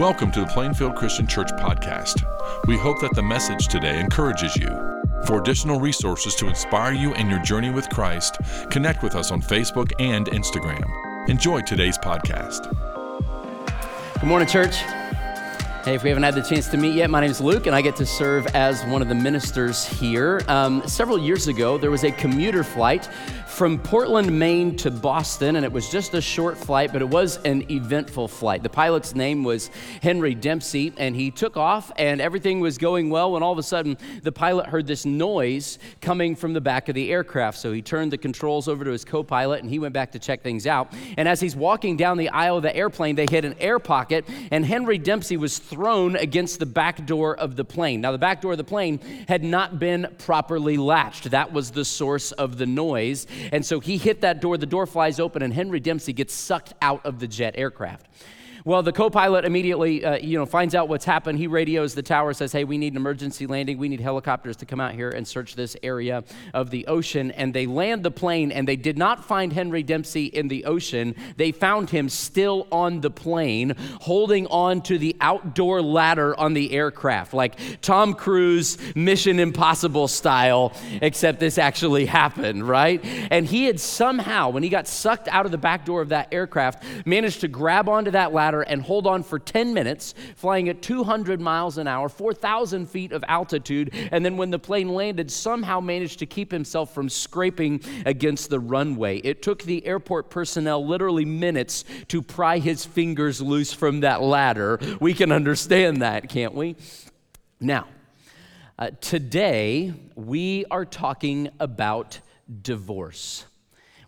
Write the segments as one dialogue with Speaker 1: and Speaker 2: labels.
Speaker 1: Welcome to the Plainfield Christian Church podcast. We hope that the message today encourages you. For additional resources to inspire you in your journey with Christ, connect with us on Facebook and Instagram. Enjoy today's podcast.
Speaker 2: Good morning, church. Hey, if we haven't had the chance to meet yet, my name is Luke, and I get to serve as one of the ministers here. Um, several years ago, there was a commuter flight from Portland, Maine to Boston, and it was just a short flight, but it was an eventful flight. The pilot's name was Henry Dempsey, and he took off, and everything was going well when all of a sudden the pilot heard this noise coming from the back of the aircraft. So he turned the controls over to his co pilot, and he went back to check things out. And as he's walking down the aisle of the airplane, they hit an air pocket, and Henry Dempsey was thrown against the back door of the plane. Now, the back door of the plane had not been properly latched, that was the source of the noise. And so he hit that door, the door flies open, and Henry Dempsey gets sucked out of the jet aircraft. Well, the co-pilot immediately, uh, you know, finds out what's happened. He radios the tower, says, "Hey, we need an emergency landing. We need helicopters to come out here and search this area of the ocean." And they land the plane, and they did not find Henry Dempsey in the ocean. They found him still on the plane, holding on to the outdoor ladder on the aircraft, like Tom Cruise Mission Impossible style. Except this actually happened, right? And he had somehow, when he got sucked out of the back door of that aircraft, managed to grab onto that ladder ladder and hold on for 10 minutes, flying at 200 miles an hour, 4,000 feet of altitude, and then when the plane landed, somehow managed to keep himself from scraping against the runway. It took the airport personnel literally minutes to pry his fingers loose from that ladder. We can understand that, can't we? Now, uh, today we are talking about divorce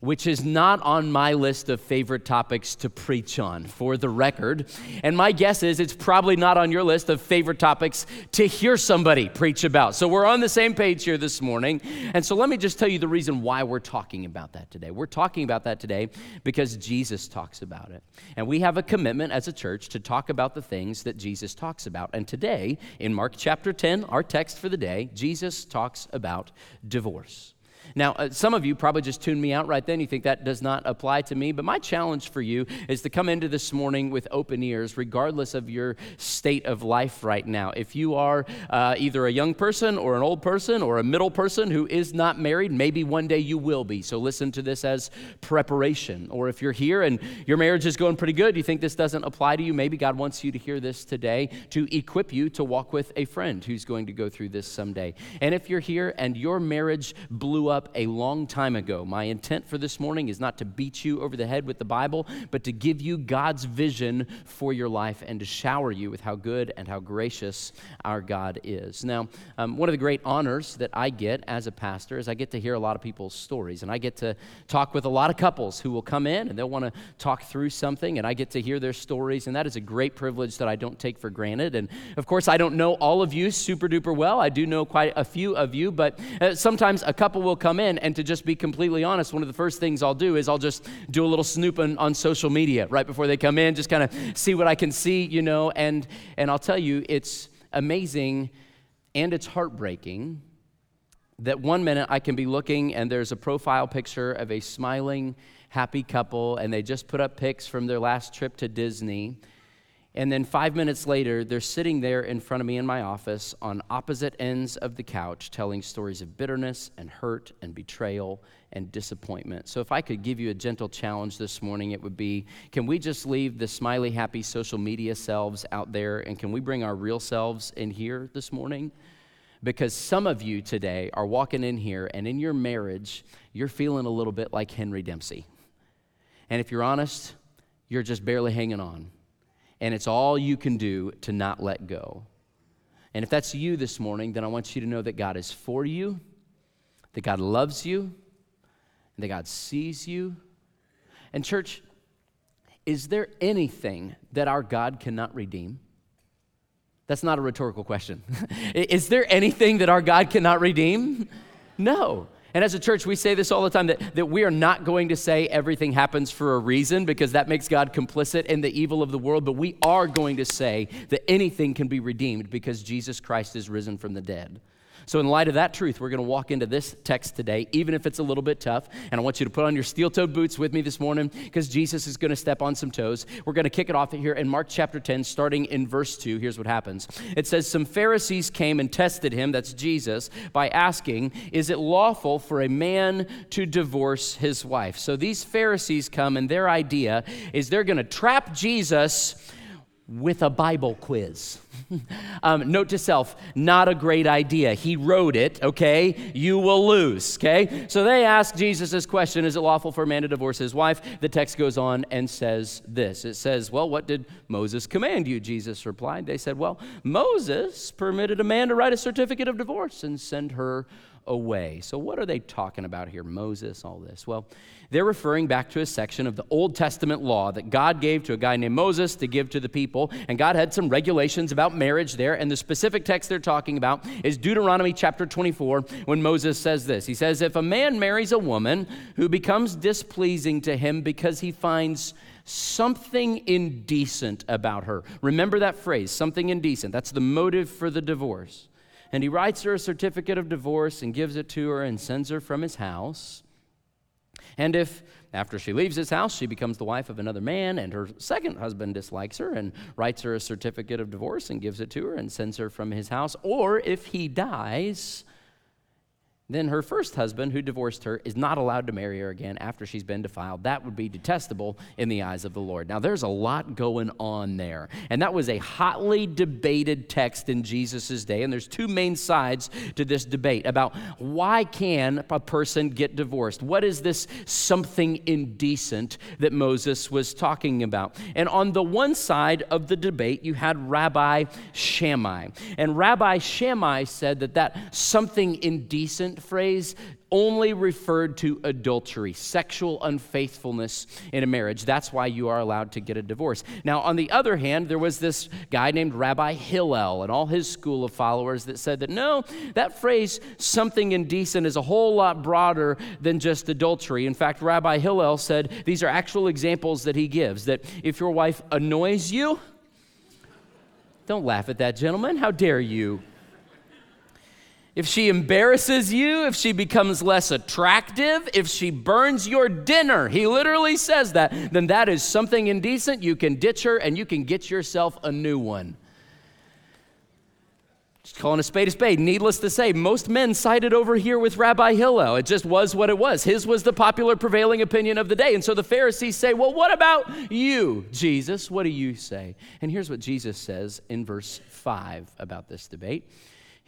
Speaker 2: which is not on my list of favorite topics to preach on, for the record. And my guess is it's probably not on your list of favorite topics to hear somebody preach about. So we're on the same page here this morning. And so let me just tell you the reason why we're talking about that today. We're talking about that today because Jesus talks about it. And we have a commitment as a church to talk about the things that Jesus talks about. And today, in Mark chapter 10, our text for the day, Jesus talks about divorce. Now, uh, some of you probably just tuned me out right then. You think that does not apply to me. But my challenge for you is to come into this morning with open ears, regardless of your state of life right now. If you are uh, either a young person or an old person or a middle person who is not married, maybe one day you will be. So listen to this as preparation. Or if you're here and your marriage is going pretty good, you think this doesn't apply to you, maybe God wants you to hear this today to equip you to walk with a friend who's going to go through this someday. And if you're here and your marriage blew up, up a long time ago. My intent for this morning is not to beat you over the head with the Bible, but to give you God's vision for your life and to shower you with how good and how gracious our God is. Now, um, one of the great honors that I get as a pastor is I get to hear a lot of people's stories, and I get to talk with a lot of couples who will come in and they'll want to talk through something, and I get to hear their stories, and that is a great privilege that I don't take for granted. And of course, I don't know all of you super duper well. I do know quite a few of you, but uh, sometimes a couple will come in, and to just be completely honest, one of the first things I'll do is I'll just do a little snooping on social media right before they come in, just kind of see what I can see, you know, and and I'll tell you, it's amazing and it's heartbreaking that one minute I can be looking and there's a profile picture of a smiling, happy couple, and they just put up pics from their last trip to Disney. And then five minutes later, they're sitting there in front of me in my office on opposite ends of the couch, telling stories of bitterness and hurt and betrayal and disappointment. So, if I could give you a gentle challenge this morning, it would be can we just leave the smiley, happy social media selves out there and can we bring our real selves in here this morning? Because some of you today are walking in here and in your marriage, you're feeling a little bit like Henry Dempsey. And if you're honest, you're just barely hanging on and it's all you can do to not let go. And if that's you this morning, then I want you to know that God is for you, that God loves you, and that God sees you. And, church, is there anything that our God cannot redeem? That's not a rhetorical question. is there anything that our God cannot redeem? No. And as a church, we say this all the time that, that we are not going to say everything happens for a reason because that makes God complicit in the evil of the world, but we are going to say that anything can be redeemed because Jesus Christ is risen from the dead. So, in light of that truth, we're going to walk into this text today, even if it's a little bit tough. And I want you to put on your steel toed boots with me this morning because Jesus is going to step on some toes. We're going to kick it off here in Mark chapter 10, starting in verse 2. Here's what happens it says, Some Pharisees came and tested him, that's Jesus, by asking, Is it lawful for a man to divorce his wife? So, these Pharisees come, and their idea is they're going to trap Jesus with a Bible quiz. um, note to self, not a great idea. He wrote it, okay? You will lose, okay? So they ask Jesus this question Is it lawful for a man to divorce his wife? The text goes on and says this It says, Well, what did Moses command you? Jesus replied. They said, Well, Moses permitted a man to write a certificate of divorce and send her away. So, what are they talking about here? Moses, all this. Well, they're referring back to a section of the Old Testament law that God gave to a guy named Moses to give to the people. And God had some regulations about marriage there. And the specific text they're talking about is Deuteronomy chapter 24, when Moses says this He says, If a man marries a woman who becomes displeasing to him because he finds something indecent about her, remember that phrase, something indecent. That's the motive for the divorce. And he writes her a certificate of divorce and gives it to her and sends her from his house. And if after she leaves his house, she becomes the wife of another man, and her second husband dislikes her and writes her a certificate of divorce and gives it to her and sends her from his house, or if he dies, then her first husband, who divorced her, is not allowed to marry her again after she's been defiled. That would be detestable in the eyes of the Lord. Now, there's a lot going on there. And that was a hotly debated text in Jesus' day. And there's two main sides to this debate about why can a person get divorced? What is this something indecent that Moses was talking about? And on the one side of the debate, you had Rabbi Shammai. And Rabbi Shammai said that that something indecent phrase only referred to adultery, sexual unfaithfulness in a marriage. That's why you are allowed to get a divorce. Now, on the other hand, there was this guy named Rabbi Hillel and all his school of followers that said that no, that phrase, something indecent, is a whole lot broader than just adultery. In fact, Rabbi Hillel said these are actual examples that he gives that if your wife annoys you, don't laugh at that, gentlemen. How dare you? If she embarrasses you, if she becomes less attractive, if she burns your dinner, he literally says that, then that is something indecent. You can ditch her and you can get yourself a new one. Just calling a spade a spade. Needless to say, most men sided over here with Rabbi Hillel. It just was what it was. His was the popular prevailing opinion of the day. And so the Pharisees say, Well, what about you, Jesus? What do you say? And here's what Jesus says in verse 5 about this debate.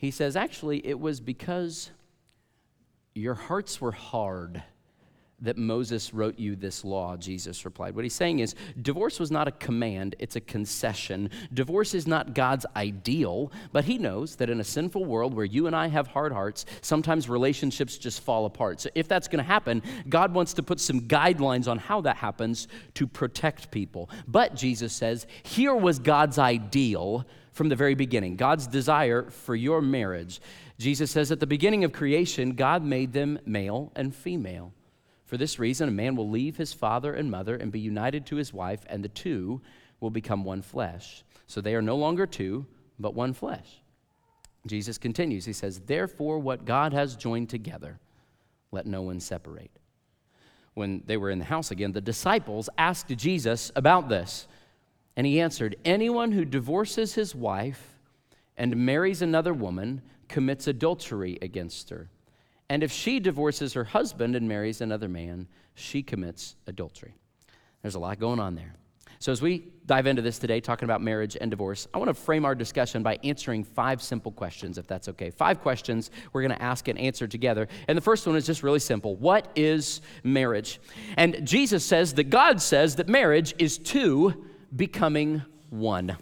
Speaker 2: He says, actually, it was because your hearts were hard that Moses wrote you this law, Jesus replied. What he's saying is, divorce was not a command, it's a concession. Divorce is not God's ideal, but he knows that in a sinful world where you and I have hard hearts, sometimes relationships just fall apart. So if that's going to happen, God wants to put some guidelines on how that happens to protect people. But Jesus says, here was God's ideal from the very beginning, God's desire for your marriage. Jesus says at the beginning of creation, God made them male and female. For this reason, a man will leave his father and mother and be united to his wife, and the two will become one flesh. So they are no longer two, but one flesh. Jesus continues. He says, Therefore, what God has joined together, let no one separate. When they were in the house again, the disciples asked Jesus about this. And he answered, Anyone who divorces his wife and marries another woman commits adultery against her. And if she divorces her husband and marries another man, she commits adultery. There's a lot going on there. So, as we dive into this today, talking about marriage and divorce, I want to frame our discussion by answering five simple questions, if that's okay. Five questions we're going to ask and answer together. And the first one is just really simple What is marriage? And Jesus says that God says that marriage is two becoming one.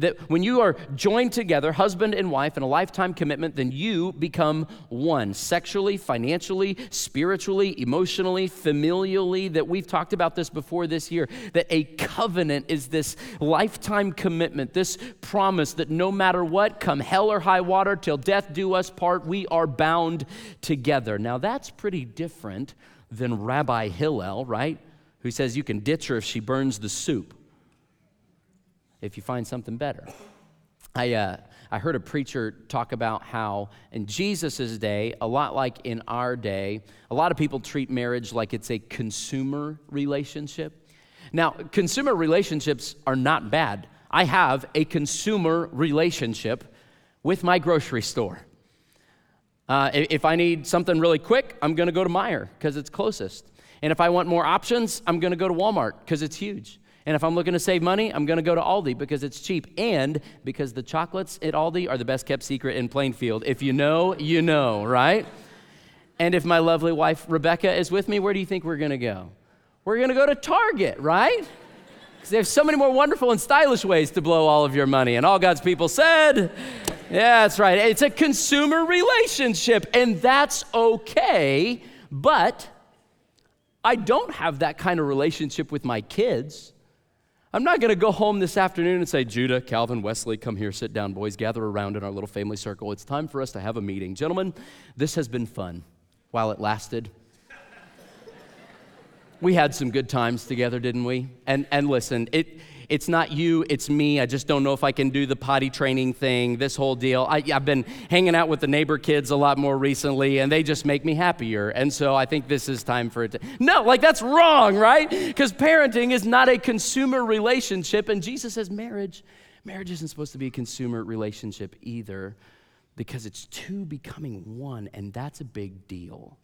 Speaker 2: That when you are joined together, husband and wife, in a lifetime commitment, then you become one sexually, financially, spiritually, emotionally, familially. That we've talked about this before this year. That a covenant is this lifetime commitment, this promise that no matter what, come hell or high water, till death do us part, we are bound together. Now that's pretty different than Rabbi Hillel, right? Who says you can ditch her if she burns the soup if you find something better. I, uh, I heard a preacher talk about how in Jesus' day, a lot like in our day, a lot of people treat marriage like it's a consumer relationship. Now, consumer relationships are not bad. I have a consumer relationship with my grocery store. Uh, if I need something really quick, I'm gonna go to Meijer because it's closest. And if I want more options, I'm gonna go to Walmart because it's huge. And if I'm looking to save money, I'm going to go to Aldi because it's cheap and because the chocolates at Aldi are the best kept secret in Plainfield. If you know, you know, right? And if my lovely wife Rebecca is with me, where do you think we're going to go? We're going to go to Target, right? Because they have so many more wonderful and stylish ways to blow all of your money. And all God's people said, yeah, that's right. It's a consumer relationship, and that's okay. But I don't have that kind of relationship with my kids. I'm not going to go home this afternoon and say, Judah, Calvin, Wesley, come here, sit down, boys, gather around in our little family circle. It's time for us to have a meeting. Gentlemen, this has been fun while it lasted. we had some good times together, didn't we? And, and listen, it, it's not you, it's me. I just don't know if I can do the potty training thing, this whole deal. I, have been hanging out with the neighbor kids a lot more recently, and they just make me happier. And so I think this is time for it to. No, like that's wrong, right? Because parenting is not a consumer relationship, and Jesus says marriage. Marriage isn't supposed to be a consumer relationship either because it's two becoming one, and that's a big deal.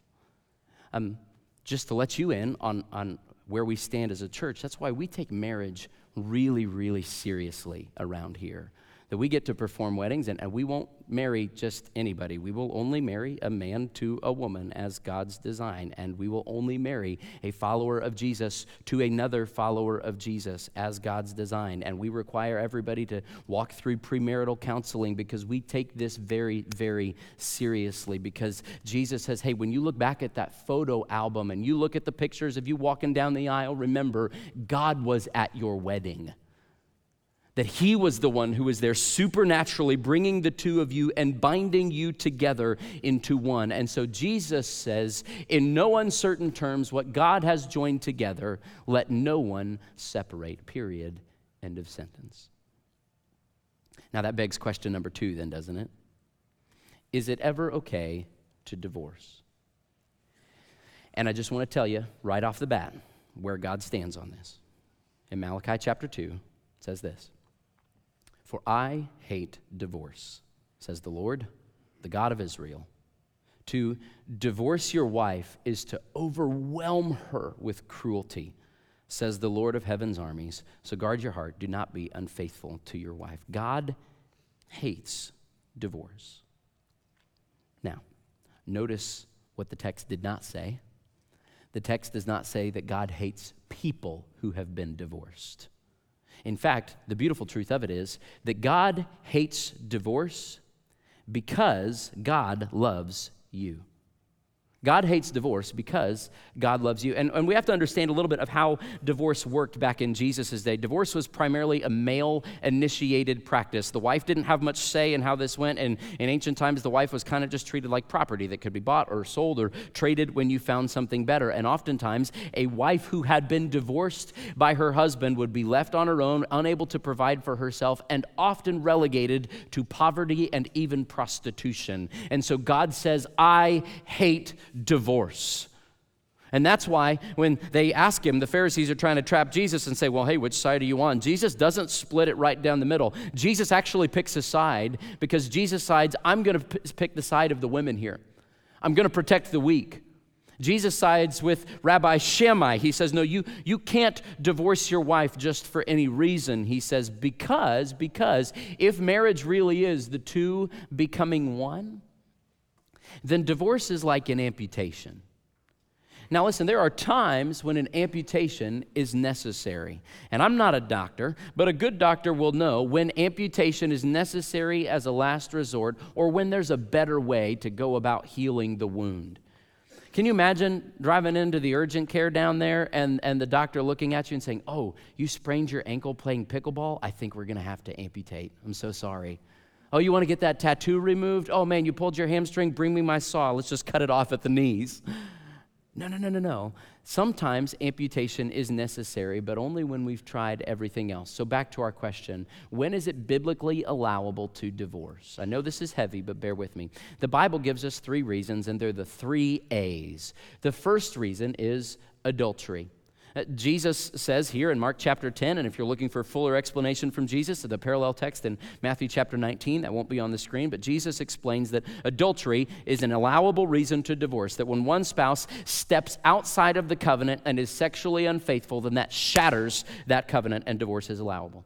Speaker 2: Um, just to let you in on, on where we stand as a church, that's why we take marriage really, really seriously around here. That we get to perform weddings and, and we won't marry just anybody. We will only marry a man to a woman as God's design, and we will only marry a follower of Jesus to another follower of Jesus as God's design. And we require everybody to walk through premarital counseling because we take this very, very seriously. Because Jesus says, hey, when you look back at that photo album and you look at the pictures of you walking down the aisle, remember, God was at your wedding that he was the one who was there supernaturally bringing the two of you and binding you together into one. And so Jesus says, in no uncertain terms, what God has joined together, let no one separate. Period. End of sentence. Now that begs question number two, then, doesn't it? Is it ever okay to divorce? And I just want to tell you right off the bat where God stands on this. In Malachi chapter 2, it says this for I hate divorce, says the Lord, the God of Israel. To divorce your wife is to overwhelm her with cruelty, says the Lord of heaven's armies. So guard your heart. Do not be unfaithful to your wife. God hates divorce. Now, notice what the text did not say. The text does not say that God hates people who have been divorced. In fact, the beautiful truth of it is that God hates divorce because God loves you. God hates divorce because God loves you. And, and we have to understand a little bit of how divorce worked back in Jesus' day. Divorce was primarily a male initiated practice. The wife didn't have much say in how this went. And in ancient times, the wife was kind of just treated like property that could be bought or sold or traded when you found something better. And oftentimes, a wife who had been divorced by her husband would be left on her own, unable to provide for herself, and often relegated to poverty and even prostitution. And so God says, I hate divorce. And that's why when they ask him, the Pharisees are trying to trap Jesus and say, Well, hey, which side are you on? Jesus doesn't split it right down the middle. Jesus actually picks a side because Jesus sides, I'm going to pick the side of the women here. I'm going to protect the weak. Jesus sides with Rabbi Shammai. He says, No, you, you can't divorce your wife just for any reason. He says, Because, because if marriage really is the two becoming one, then divorce is like an amputation. Now, listen, there are times when an amputation is necessary. And I'm not a doctor, but a good doctor will know when amputation is necessary as a last resort or when there's a better way to go about healing the wound. Can you imagine driving into the urgent care down there and, and the doctor looking at you and saying, Oh, you sprained your ankle playing pickleball? I think we're going to have to amputate. I'm so sorry. Oh, you want to get that tattoo removed? Oh man, you pulled your hamstring, bring me my saw. Let's just cut it off at the knees. No, no, no, no, no. Sometimes amputation is necessary, but only when we've tried everything else. So, back to our question when is it biblically allowable to divorce? I know this is heavy, but bear with me. The Bible gives us three reasons, and they're the three A's. The first reason is adultery. Uh, Jesus says here in Mark chapter 10, and if you're looking for a fuller explanation from Jesus, of the parallel text in Matthew chapter 19, that won't be on the screen, but Jesus explains that adultery is an allowable reason to divorce, that when one spouse steps outside of the covenant and is sexually unfaithful, then that shatters that covenant and divorce is allowable.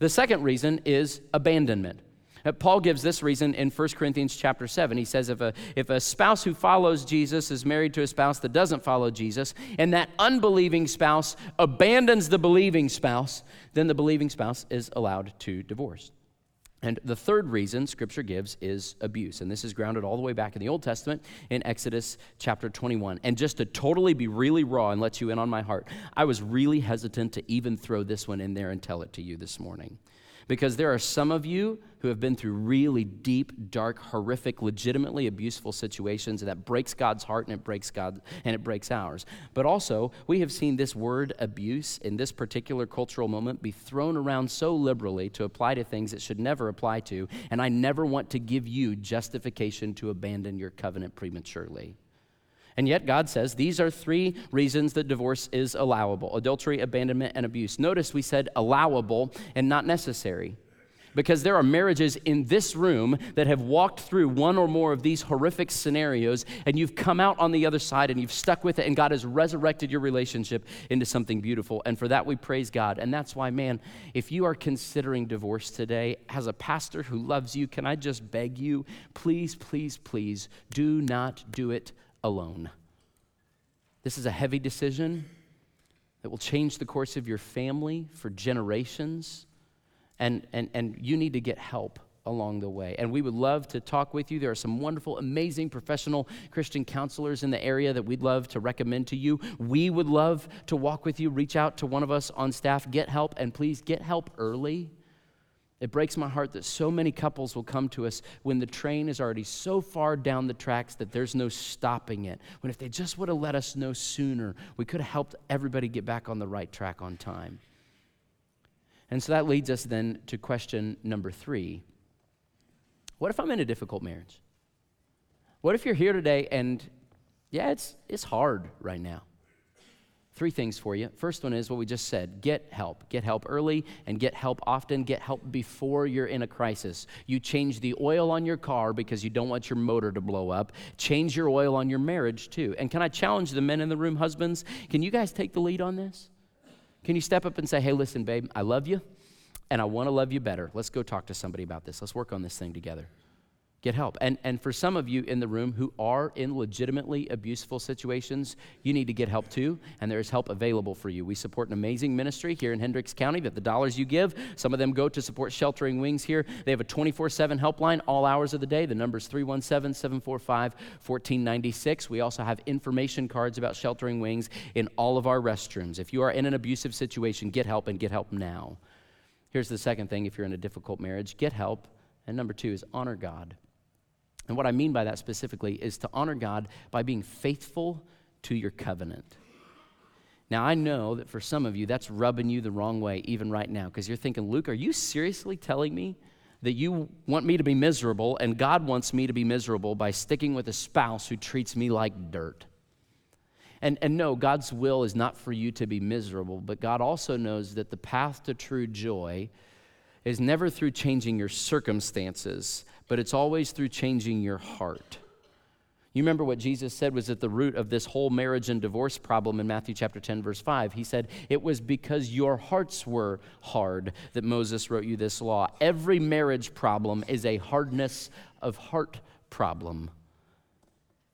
Speaker 2: The second reason is abandonment. Uh, Paul gives this reason in 1 Corinthians chapter 7. He says if a, if a spouse who follows Jesus is married to a spouse that doesn't follow Jesus, and that unbelieving spouse abandons the believing spouse, then the believing spouse is allowed to divorce. And the third reason Scripture gives is abuse. And this is grounded all the way back in the Old Testament in Exodus chapter 21. And just to totally be really raw and let you in on my heart, I was really hesitant to even throw this one in there and tell it to you this morning because there are some of you who have been through really deep, dark, horrific, legitimately abuseful situations and that breaks God's heart and it breaks God and it breaks ours. But also, we have seen this word abuse in this particular cultural moment be thrown around so liberally to apply to things it should never apply to, and I never want to give you justification to abandon your covenant prematurely. And yet, God says these are three reasons that divorce is allowable adultery, abandonment, and abuse. Notice we said allowable and not necessary. Because there are marriages in this room that have walked through one or more of these horrific scenarios, and you've come out on the other side and you've stuck with it, and God has resurrected your relationship into something beautiful. And for that, we praise God. And that's why, man, if you are considering divorce today, as a pastor who loves you, can I just beg you, please, please, please, do not do it alone. This is a heavy decision that will change the course of your family for generations, and, and, and you need to get help along the way. And we would love to talk with you. There are some wonderful, amazing professional Christian counselors in the area that we'd love to recommend to you. We would love to walk with you. Reach out to one of us on staff, get help, and please get help early. It breaks my heart that so many couples will come to us when the train is already so far down the tracks that there's no stopping it. When if they just would have let us know sooner, we could have helped everybody get back on the right track on time. And so that leads us then to question number three What if I'm in a difficult marriage? What if you're here today and, yeah, it's, it's hard right now? Three things for you. First one is what we just said get help. Get help early and get help often. Get help before you're in a crisis. You change the oil on your car because you don't want your motor to blow up. Change your oil on your marriage too. And can I challenge the men in the room, husbands? Can you guys take the lead on this? Can you step up and say, hey, listen, babe, I love you and I want to love you better. Let's go talk to somebody about this. Let's work on this thing together get help. And, and for some of you in the room who are in legitimately abuseful situations, you need to get help too, and there is help available for you. We support an amazing ministry here in Hendricks County that the dollars you give, some of them go to support Sheltering Wings here. They have a 24 7 helpline all hours of the day. The number is 317 745 1496. We also have information cards about Sheltering Wings in all of our restrooms. If you are in an abusive situation, get help and get help now. Here's the second thing if you're in a difficult marriage get help. And number two is honor God. And what I mean by that specifically is to honor God by being faithful to your covenant. Now, I know that for some of you, that's rubbing you the wrong way, even right now, because you're thinking, Luke, are you seriously telling me that you want me to be miserable and God wants me to be miserable by sticking with a spouse who treats me like dirt? And, and no, God's will is not for you to be miserable, but God also knows that the path to true joy is never through changing your circumstances, but it's always through changing your heart. You remember what Jesus said was at the root of this whole marriage and divorce problem in Matthew chapter 10 verse 5. He said, "It was because your hearts were hard that Moses wrote you this law." Every marriage problem is a hardness of heart problem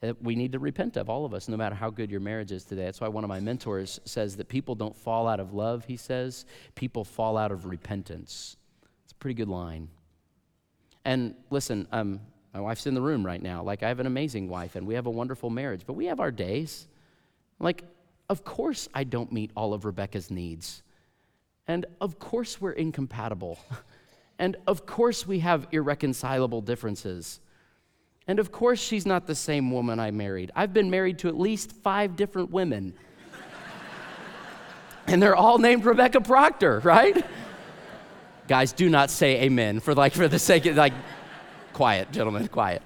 Speaker 2: that we need to repent of, all of us, no matter how good your marriage is today. That's why one of my mentors says that people don't fall out of love, he says, people fall out of repentance. It's a pretty good line. And listen, um, my wife's in the room right now. Like, I have an amazing wife and we have a wonderful marriage, but we have our days. Like, of course, I don't meet all of Rebecca's needs. And of course, we're incompatible. and of course, we have irreconcilable differences. And of course, she's not the same woman I married. I've been married to at least five different women. and they're all named Rebecca Proctor, right? Guys, do not say amen for like for the sake of like quiet, gentlemen, quiet.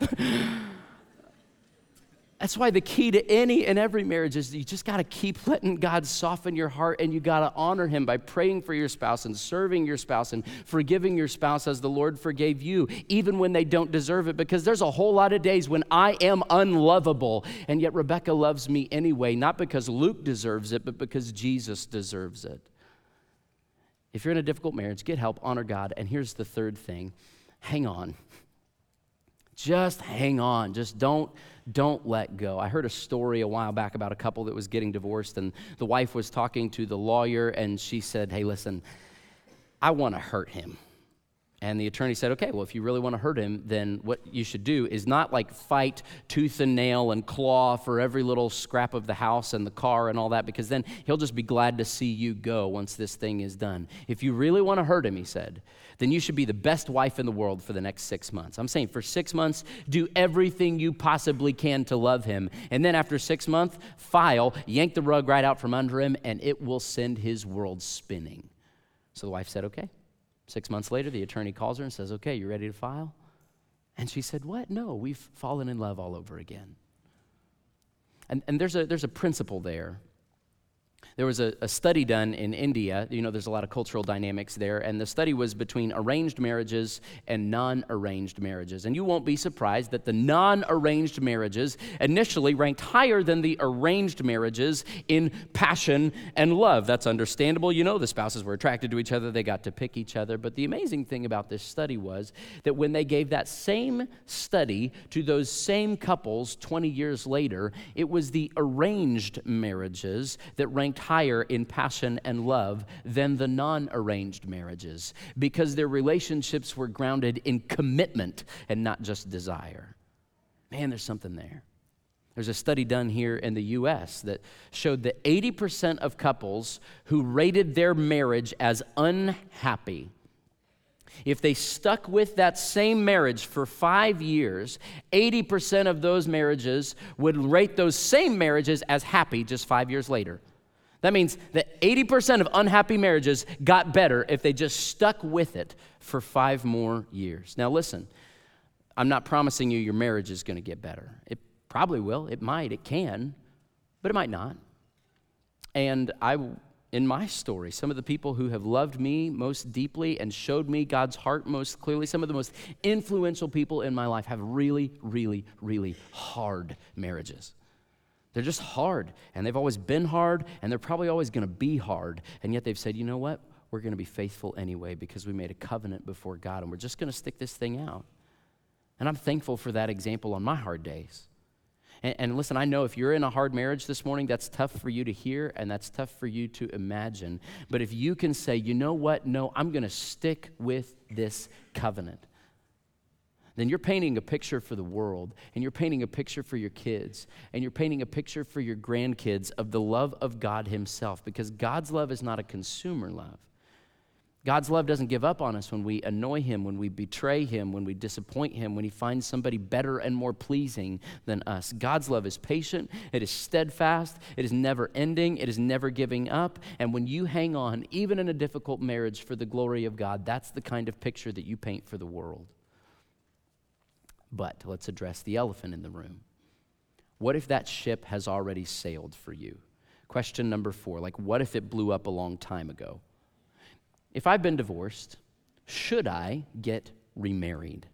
Speaker 2: That's why the key to any and every marriage is you just got to keep letting God soften your heart and you got to honor Him by praying for your spouse and serving your spouse and forgiving your spouse as the Lord forgave you, even when they don't deserve it. Because there's a whole lot of days when I am unlovable, and yet Rebecca loves me anyway, not because Luke deserves it, but because Jesus deserves it. If you're in a difficult marriage, get help, honor God. And here's the third thing hang on. Just hang on. Just don't don't let go. I heard a story a while back about a couple that was getting divorced, and the wife was talking to the lawyer, and she said, Hey, listen, I want to hurt him. And the attorney said, okay, well, if you really want to hurt him, then what you should do is not like fight tooth and nail and claw for every little scrap of the house and the car and all that, because then he'll just be glad to see you go once this thing is done. If you really want to hurt him, he said, then you should be the best wife in the world for the next six months. I'm saying for six months, do everything you possibly can to love him. And then after six months, file, yank the rug right out from under him, and it will send his world spinning. So the wife said, okay. Six months later, the attorney calls her and says, Okay, you ready to file? And she said, What? No, we've fallen in love all over again. And, and there's, a, there's a principle there there was a, a, study done in India. You know, there's a lot of cultural dynamics there. And the study was between arranged marriages and non arranged marriages. And you won't be surprised that the non arranged marriages initially ranked higher than the arranged marriages in passion and love. That's understandable. You know, the spouses were attracted to each other, they got to pick each other. But the amazing thing about this study was that when they gave that same study to those same couples 20 years later, it was the arranged marriages that ranked higher in passion and love than the non arranged marriages because their relationships were grounded in commitment and not just desire. Man, there's something there. There's a study done here in the US that showed that 80% of couples who rated their marriage as unhappy if they stuck with that same marriage for five years, 80% of those marriages would rate those same marriages as happy just five years later. That means that 80% of unhappy marriages got better if they just stuck with it for five more years. Now, listen, I'm not promising you your marriage is going to get better. It probably will, it might, it can, but it might not. And I, in my story, some of the people who have loved me most deeply and showed me God's heart most clearly, some of the most influential people in my life have really, really, really hard marriages. They're just hard, and they've always been hard, and they're probably always going to be hard. And yet they've said, you know what? We're going to be faithful anyway because we made a covenant before God, and we're just going to stick this thing out. And I'm thankful for that example on my hard days. And, and, listen, I know if you're in a hard marriage this morning, that's tough for you to hear and that's tough for you to imagine. But if you can say, you know what? No, I'm going to stick with this covenant then you're painting a picture for the world, and you're painting a picture for your kids, and you're painting a picture for your grandkids of the love of God Himself, because God's love is not a consumer love. God's love doesn't give up on us when we annoy Him, when we betray Him, when we disappoint Him, when He finds somebody better and more pleasing than us. God's love is patient, it is steadfast, it is never ending, it is never giving up. And when you hang on, even in a difficult marriage, for the glory of God, that's the kind of picture that you paint for the world. But let's address the elephant in the room. What if that ship has already sailed for you? Question number four like, what if it blew up a long time ago? If I've been divorced, should I get remarried?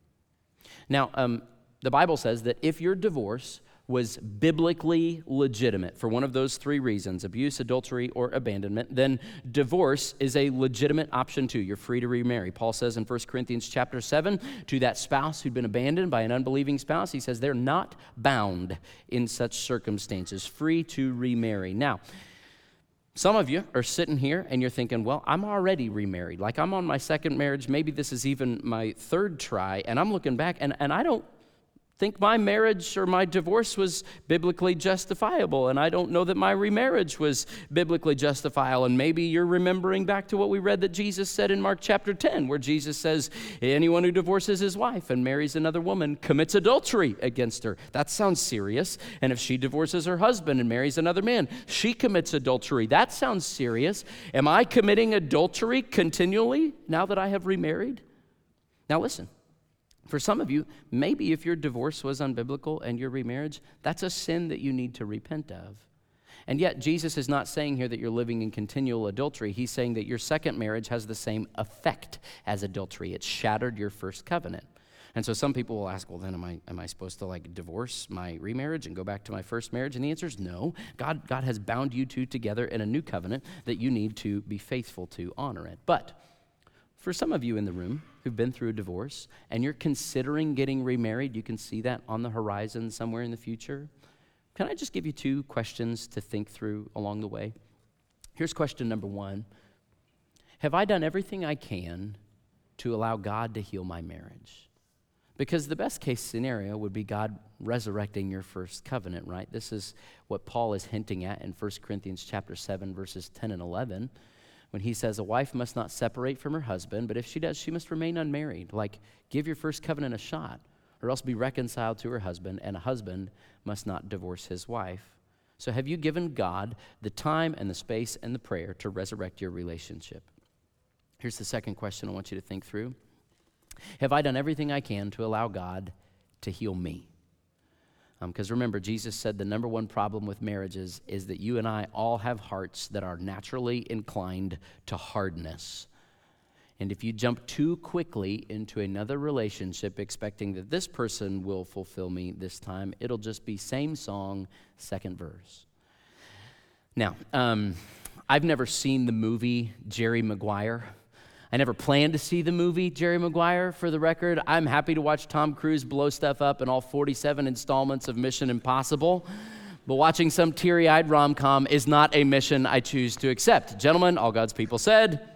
Speaker 2: Now, um, the Bible says that if your divorce was biblically legitimate for one of those three reasons abuse, adultery, or abandonment then divorce is a legitimate option too. You're free to remarry. Paul says in 1 Corinthians chapter 7 to that spouse who'd been abandoned by an unbelieving spouse, he says they're not bound in such circumstances, free to remarry. Now, some of you are sitting here and you're thinking, well, I'm already remarried. Like I'm on my second marriage. Maybe this is even my third try. And I'm looking back and, and I don't think my marriage or my divorce was biblically justifiable, and I don't know that my remarriage was biblically justifiable. And maybe you're remembering back to what we read that Jesus said in Mark chapter 10, where Jesus says, Anyone who divorces his wife and marries another woman commits adultery against her. That sounds serious. And if she divorces her husband and marries another man, she commits adultery. That sounds serious. Am I committing adultery continually now that I have remarried? Now, listen. For some of you, maybe if your divorce was unbiblical and your remarriage, that's a sin that you need to repent of. And yet, Jesus is not saying here that you're living in continual adultery. He's saying that your second marriage has the same effect as adultery. It shattered your first covenant. And so some people will ask, well, then am I, am I supposed to like divorce my remarriage and go back to my first marriage? And the answer is no. God, God has bound you two together in a new covenant that you need to be faithful to honor it. But for some of you in the room who've been through a divorce and you're considering getting remarried, you can see that on the horizon somewhere in the future. Can I just give you two questions to think through along the way? Here's question number one Have I done everything I can to allow God to heal my marriage? Because the best case scenario would be God resurrecting your first covenant, right? This is what Paul is hinting at in 1 Corinthians chapter 7 verses 10 and 11 when he says a wife must not separate from her husband, but if she does, she must remain unmarried. Like, give your first covenant a shot, or else be reconciled to her husband, and a husband must not divorce his wife. So, have you given God the time and the space and the prayer to resurrect your relationship? Here's the second question I want you to think through Have I done everything I can to allow God to heal me? Because um, remember, Jesus said the number one problem with marriages is that you and I all have hearts that are naturally inclined to hardness. And if you jump too quickly into another relationship expecting that this person will fulfill me this time, it'll just be same song, second verse. Now, um, I've never seen the movie Jerry Maguire. I never planned to see the movie Jerry Maguire, for the record. I'm happy to watch Tom Cruise blow stuff up in all 47 installments of Mission Impossible. But watching some teary eyed rom com is not a mission I choose to accept. Gentlemen, all God's people said,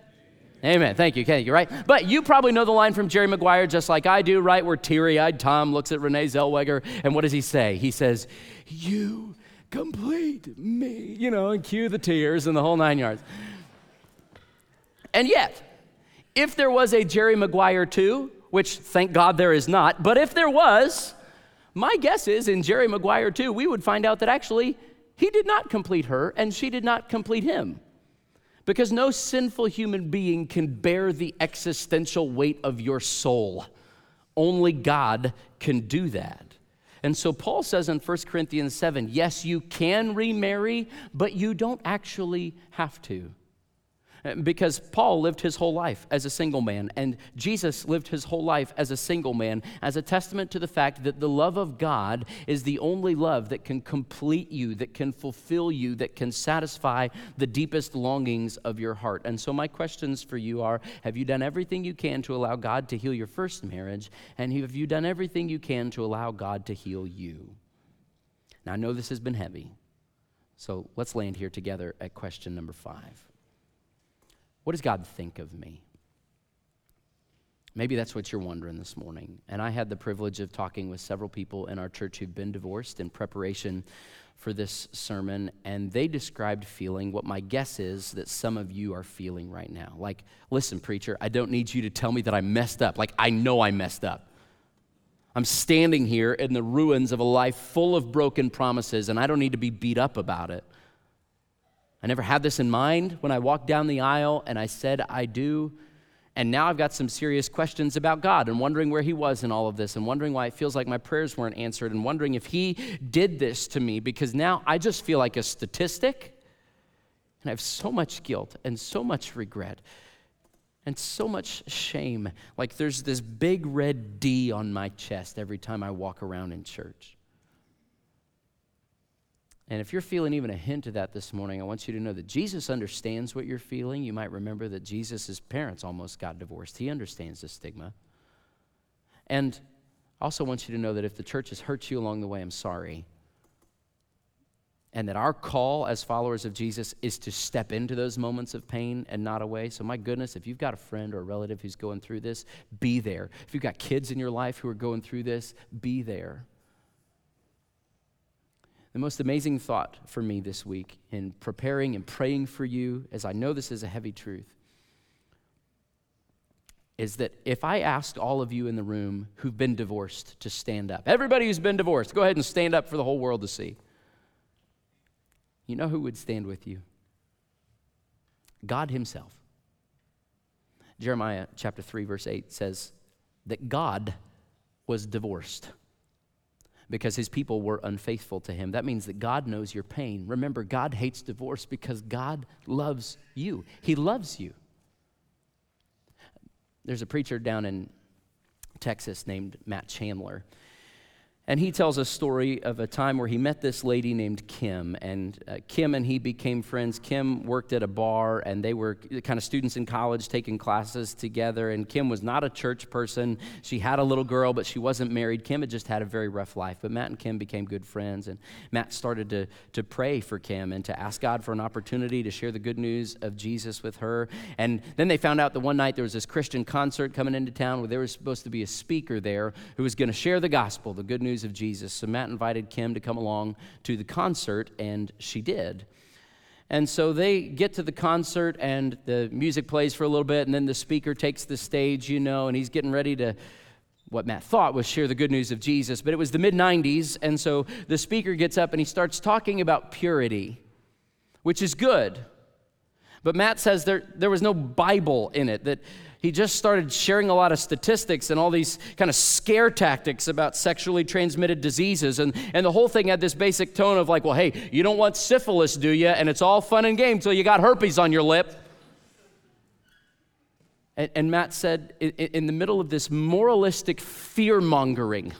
Speaker 2: Amen. Thank you. Okay, you're right. But you probably know the line from Jerry Maguire just like I do, right? Where teary eyed Tom looks at Renee Zellweger, and what does he say? He says, You complete me, you know, and cue the tears and the whole nine yards. And yet, if there was a Jerry Maguire 2, which thank God there is not, but if there was, my guess is in Jerry Maguire 2, we would find out that actually he did not complete her and she did not complete him. Because no sinful human being can bear the existential weight of your soul. Only God can do that. And so Paul says in 1 Corinthians 7 yes, you can remarry, but you don't actually have to. Because Paul lived his whole life as a single man, and Jesus lived his whole life as a single man, as a testament to the fact that the love of God is the only love that can complete you, that can fulfill you, that can satisfy the deepest longings of your heart. And so, my questions for you are Have you done everything you can to allow God to heal your first marriage? And have you done everything you can to allow God to heal you? Now, I know this has been heavy, so let's land here together at question number five. What does God think of me? Maybe that's what you're wondering this morning. And I had the privilege of talking with several people in our church who've been divorced in preparation for this sermon, and they described feeling what my guess is that some of you are feeling right now. Like, listen, preacher, I don't need you to tell me that I messed up. Like, I know I messed up. I'm standing here in the ruins of a life full of broken promises, and I don't need to be beat up about it. I never had this in mind when I walked down the aisle and I said, I do. And now I've got some serious questions about God and wondering where He was in all of this and wondering why it feels like my prayers weren't answered and wondering if He did this to me because now I just feel like a statistic and I have so much guilt and so much regret and so much shame. Like there's this big red D on my chest every time I walk around in church. And if you're feeling even a hint of that this morning, I want you to know that Jesus understands what you're feeling. You might remember that Jesus' parents almost got divorced. He understands the stigma. And I also want you to know that if the church has hurt you along the way, I'm sorry. And that our call as followers of Jesus is to step into those moments of pain and not away. So, my goodness, if you've got a friend or a relative who's going through this, be there. If you've got kids in your life who are going through this, be there. The most amazing thought for me this week in preparing and praying for you, as I know this is a heavy truth, is that if I asked all of you in the room who've been divorced to stand up, everybody who's been divorced, go ahead and stand up for the whole world to see. You know who would stand with you? God Himself. Jeremiah chapter 3, verse 8 says that God was divorced because his people were unfaithful to him. That means that God knows your pain. Remember, God hates divorce because God loves you. He loves you. There's a preacher down in Texas named Matt Chandler. And he tells a story of a time where he met this lady named Kim. And uh, Kim and he became friends. Kim worked at a bar, and they were kind of students in college taking classes together. And Kim was not a church person. She had a little girl, but she wasn't married. Kim had just had a very rough life. But Matt and Kim became good friends. And Matt started to, to pray for Kim and to ask God for an opportunity to share the good news of Jesus with her. And then they found out that one night there was this Christian concert coming into town where there was supposed to be a speaker there who was going to share the gospel, the good news news of Jesus. So Matt invited Kim to come along to the concert, and she did. And so they get to the concert, and the music plays for a little bit, and then the speaker takes the stage, you know, and he's getting ready to what Matt thought was share the good news of Jesus. But it was the mid 90s, and so the speaker gets up and he starts talking about purity, which is good. But Matt says there, there was no Bible in it, that he just started sharing a lot of statistics and all these kind of scare tactics about sexually transmitted diseases. And, and the whole thing had this basic tone of like, well, hey, you don't want syphilis, do you? And it's all fun and game till you got herpes on your lip. And, and Matt said, in, in the middle of this moralistic fear mongering,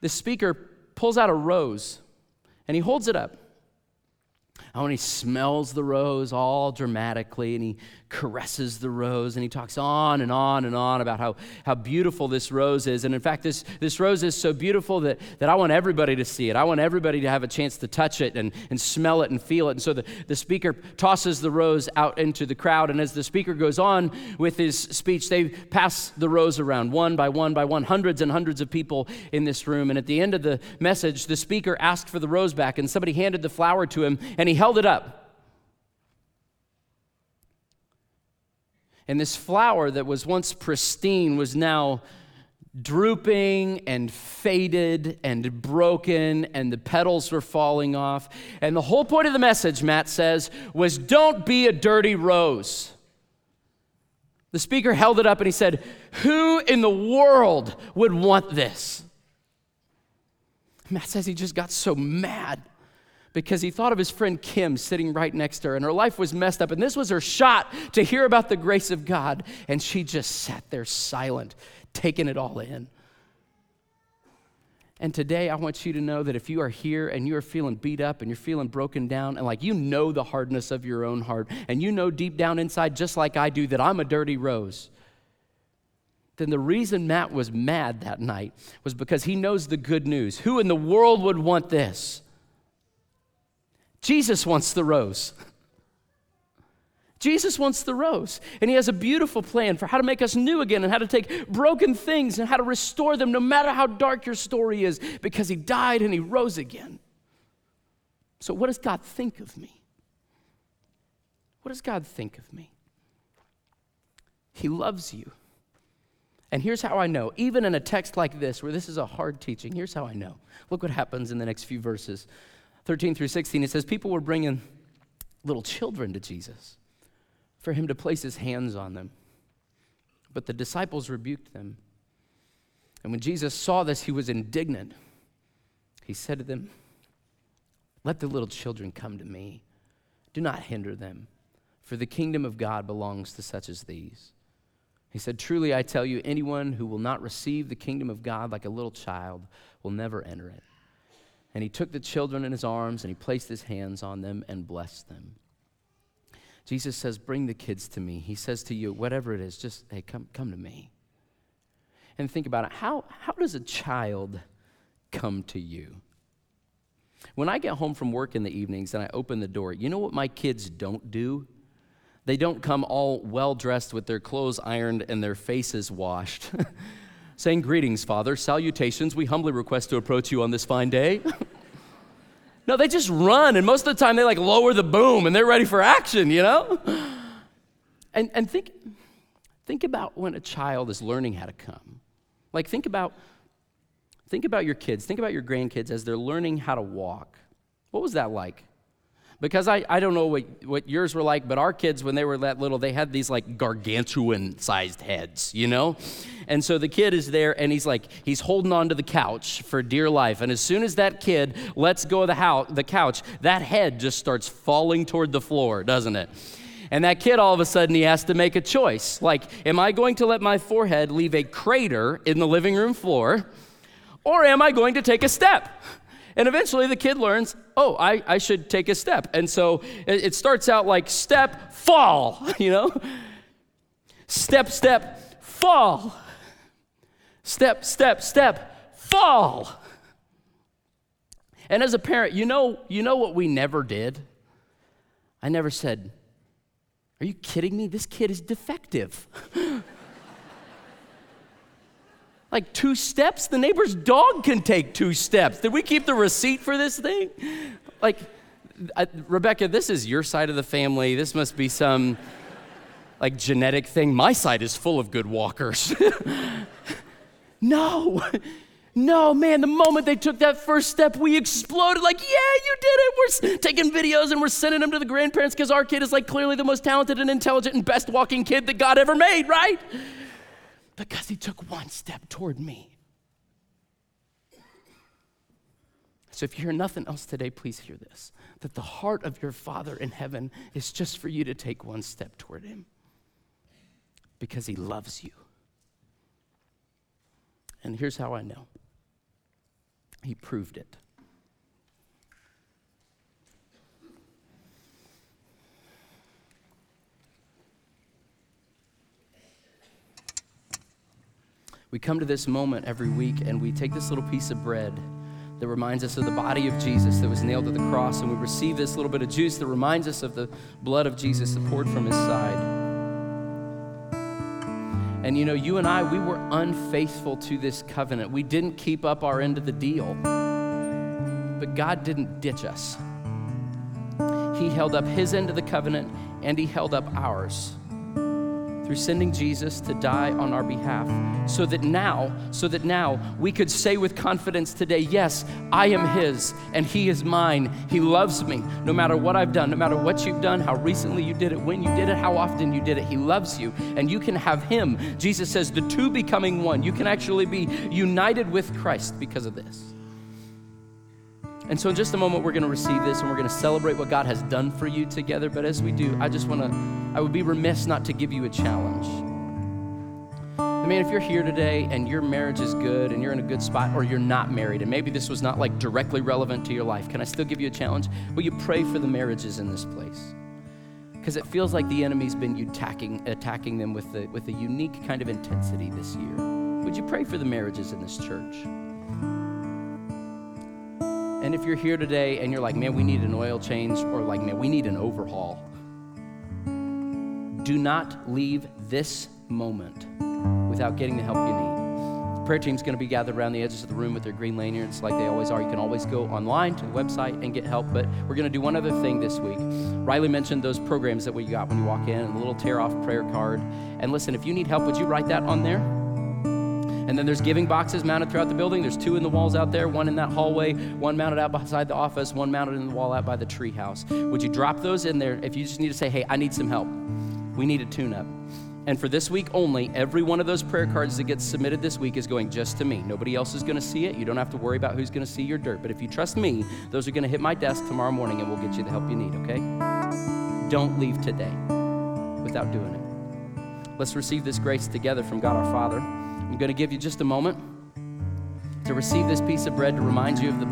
Speaker 2: the speaker pulls out a rose and he holds it up. And he smells the rose all dramatically and he caresses the rose and he talks on and on and on about how, how beautiful this rose is. And in fact, this, this rose is so beautiful that, that I want everybody to see it. I want everybody to have a chance to touch it and, and smell it and feel it. And so the, the speaker tosses the rose out into the crowd. And as the speaker goes on with his speech, they pass the rose around one by one by one, hundreds and hundreds of people in this room. And at the end of the message, the speaker asked for the rose back, and somebody handed the flower to him, and he held it up. And this flower that was once pristine was now drooping and faded and broken, and the petals were falling off. And the whole point of the message, Matt says, was don't be a dirty rose. The speaker held it up and he said, Who in the world would want this? Matt says he just got so mad because he thought of his friend Kim sitting right next to her, and her life was messed up. And this was her shot to hear about the grace of God. And she just sat there silent, taking it all in. And today, I want you to know that if you are here and you are feeling beat up and you're feeling broken down, and like you know the hardness of your own heart, and you know deep down inside, just like I do, that I'm a dirty rose, then the reason Matt was mad that night was because he knows the good news. Who in the world would want this? Jesus wants the rose. Jesus wants the rose. And he has a beautiful plan for how to make us new again and how to take broken things and how to restore them no matter how dark your story is because he died and he rose again. So, what does God think of me? What does God think of me? He loves you. And here's how I know, even in a text like this, where this is a hard teaching, here's how I know. Look what happens in the next few verses. 13 through 16, it says, People were bringing little children to Jesus for him to place his hands on them. But the disciples rebuked them. And when Jesus saw this, he was indignant. He said to them, Let the little children come to me. Do not hinder them, for the kingdom of God belongs to such as these. He said, Truly I tell you, anyone who will not receive the kingdom of God like a little child will never enter it. And he took the children in his arms and he placed his hands on them and blessed them. Jesus says, Bring the kids to me. He says to you, whatever it is, just, hey, come, come to me. And think about it. How, how does a child come to you? When I get home from work in the evenings and I open the door, you know what my kids don't do? They don't come all well dressed with their clothes ironed and their faces washed. saying, Greetings, Father, salutations, we humbly request to approach you on this fine day. no, they just run, and most of the time they like lower the boom and they're ready for action, you know? And, and think, think about when a child is learning how to come. Like, think about, think about your kids, think about your grandkids as they're learning how to walk. What was that like? Because I, I don't know what, what yours were like, but our kids, when they were that little, they had these like gargantuan sized heads, you know? And so the kid is there and he's like, he's holding onto the couch for dear life. And as soon as that kid lets go of the, house, the couch, that head just starts falling toward the floor, doesn't it? And that kid, all of a sudden, he has to make a choice. Like, am I going to let my forehead leave a crater in the living room floor, or am I going to take a step? And eventually the kid learns, oh, I, I should take a step. And so it, it starts out like step, fall, you know? Step, step, fall. Step, step, step, fall. And as a parent, you know, you know what we never did? I never said, Are you kidding me? This kid is defective. like two steps? The neighbor's dog can take two steps. Did we keep the receipt for this thing? Like, uh, Rebecca, this is your side of the family. This must be some like genetic thing. My side is full of good walkers. no. No, man, the moment they took that first step, we exploded. Like, yeah, you did it. We're taking videos and we're sending them to the grandparents because our kid is like clearly the most talented and intelligent and best walking kid that God ever made, right? Because he took one step toward me. So if you hear nothing else today, please hear this that the heart of your Father in heaven is just for you to take one step toward him because he loves you. And here's how I know he proved it. We come to this moment every week and we take this little piece of bread that reminds us of the body of Jesus that was nailed to the cross, and we receive this little bit of juice that reminds us of the blood of Jesus that poured from his side. And you know, you and I, we were unfaithful to this covenant. We didn't keep up our end of the deal. But God didn't ditch us. He held up his end of the covenant and he held up ours through sending Jesus to die on our behalf so that now so that now we could say with confidence today yes I am his and he is mine. He loves me. No matter what I've done no matter what you've done how recently you did it when you did it how often you did it he loves you and you can have him. Jesus says the two becoming one. You can actually be united with Christ because of this. And so, in just a moment, we're going to receive this and we're going to celebrate what God has done for you together. But as we do, I just want to, I would be remiss not to give you a challenge. I mean, if you're here today and your marriage is good and you're in a good spot, or you're not married, and maybe this was not like directly relevant to your life, can I still give you a challenge? Will you pray for the marriages in this place? Because it feels like the enemy's been attacking, attacking them with, the, with a unique kind of intensity this year. Would you pray for the marriages in this church? And if you're here today and you're like, man, we need an oil change, or like, man, we need an overhaul, do not leave this moment without getting the help you need. The prayer team's going to be gathered around the edges of the room with their green lanyards like they always are. You can always go online to the website and get help, but we're going to do one other thing this week. Riley mentioned those programs that we got when you walk in and the little tear off prayer card. And listen, if you need help, would you write that on there? And then there's giving boxes mounted throughout the building. There's two in the walls out there, one in that hallway, one mounted out beside the office, one mounted in the wall out by the tree house. Would you drop those in there if you just need to say, hey, I need some help? We need a tune up. And for this week only, every one of those prayer cards that gets submitted this week is going just to me. Nobody else is going to see it. You don't have to worry about who's going to see your dirt. But if you trust me, those are going to hit my desk tomorrow morning and we'll get you the help you need, okay? Don't leave today without doing it. Let's receive this grace together from God our Father. I'm going to give you just a moment to receive this piece of bread to remind you of the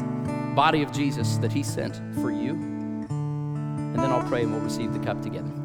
Speaker 2: body of Jesus that He sent for you. And then I'll pray and we'll receive the cup together.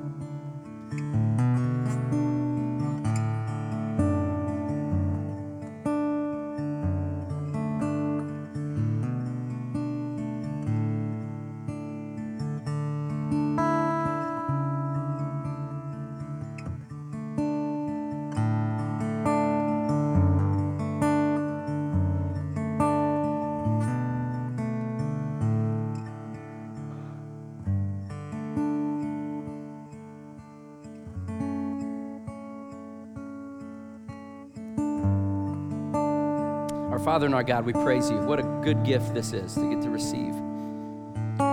Speaker 2: Father and our God, we praise you. What a good gift this is to get to receive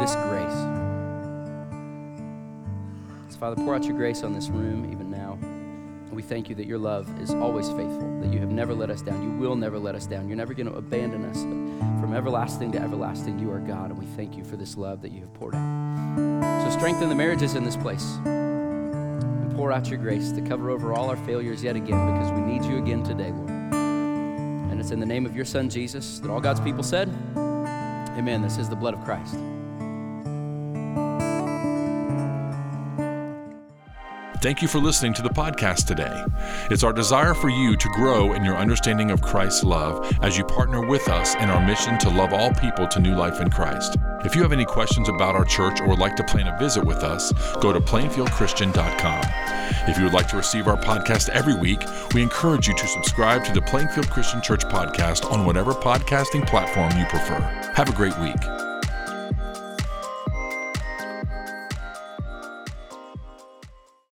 Speaker 2: this grace. So, Father, pour out your grace on this room even now. We thank you that your love is always faithful, that you have never let us down. You will never let us down. You're never going to abandon us. From everlasting to everlasting, you are God, and we thank you for this love that you have poured out. So strengthen the marriages in this place and pour out your grace to cover over all our failures yet again because we need you again today, Lord. It's in the name of your Son, Jesus, that all God's people said, Amen. This is the blood of Christ.
Speaker 1: Thank you for listening to the podcast today. It's our desire for you to grow in your understanding of Christ's love as you partner with us in our mission to love all people to new life in Christ. If you have any questions about our church or would like to plan a visit with us, go to plainfieldchristian.com. If you would like to receive our podcast every week, we encourage you to subscribe to the Plainfield Christian Church podcast on whatever podcasting platform you prefer. Have a great week.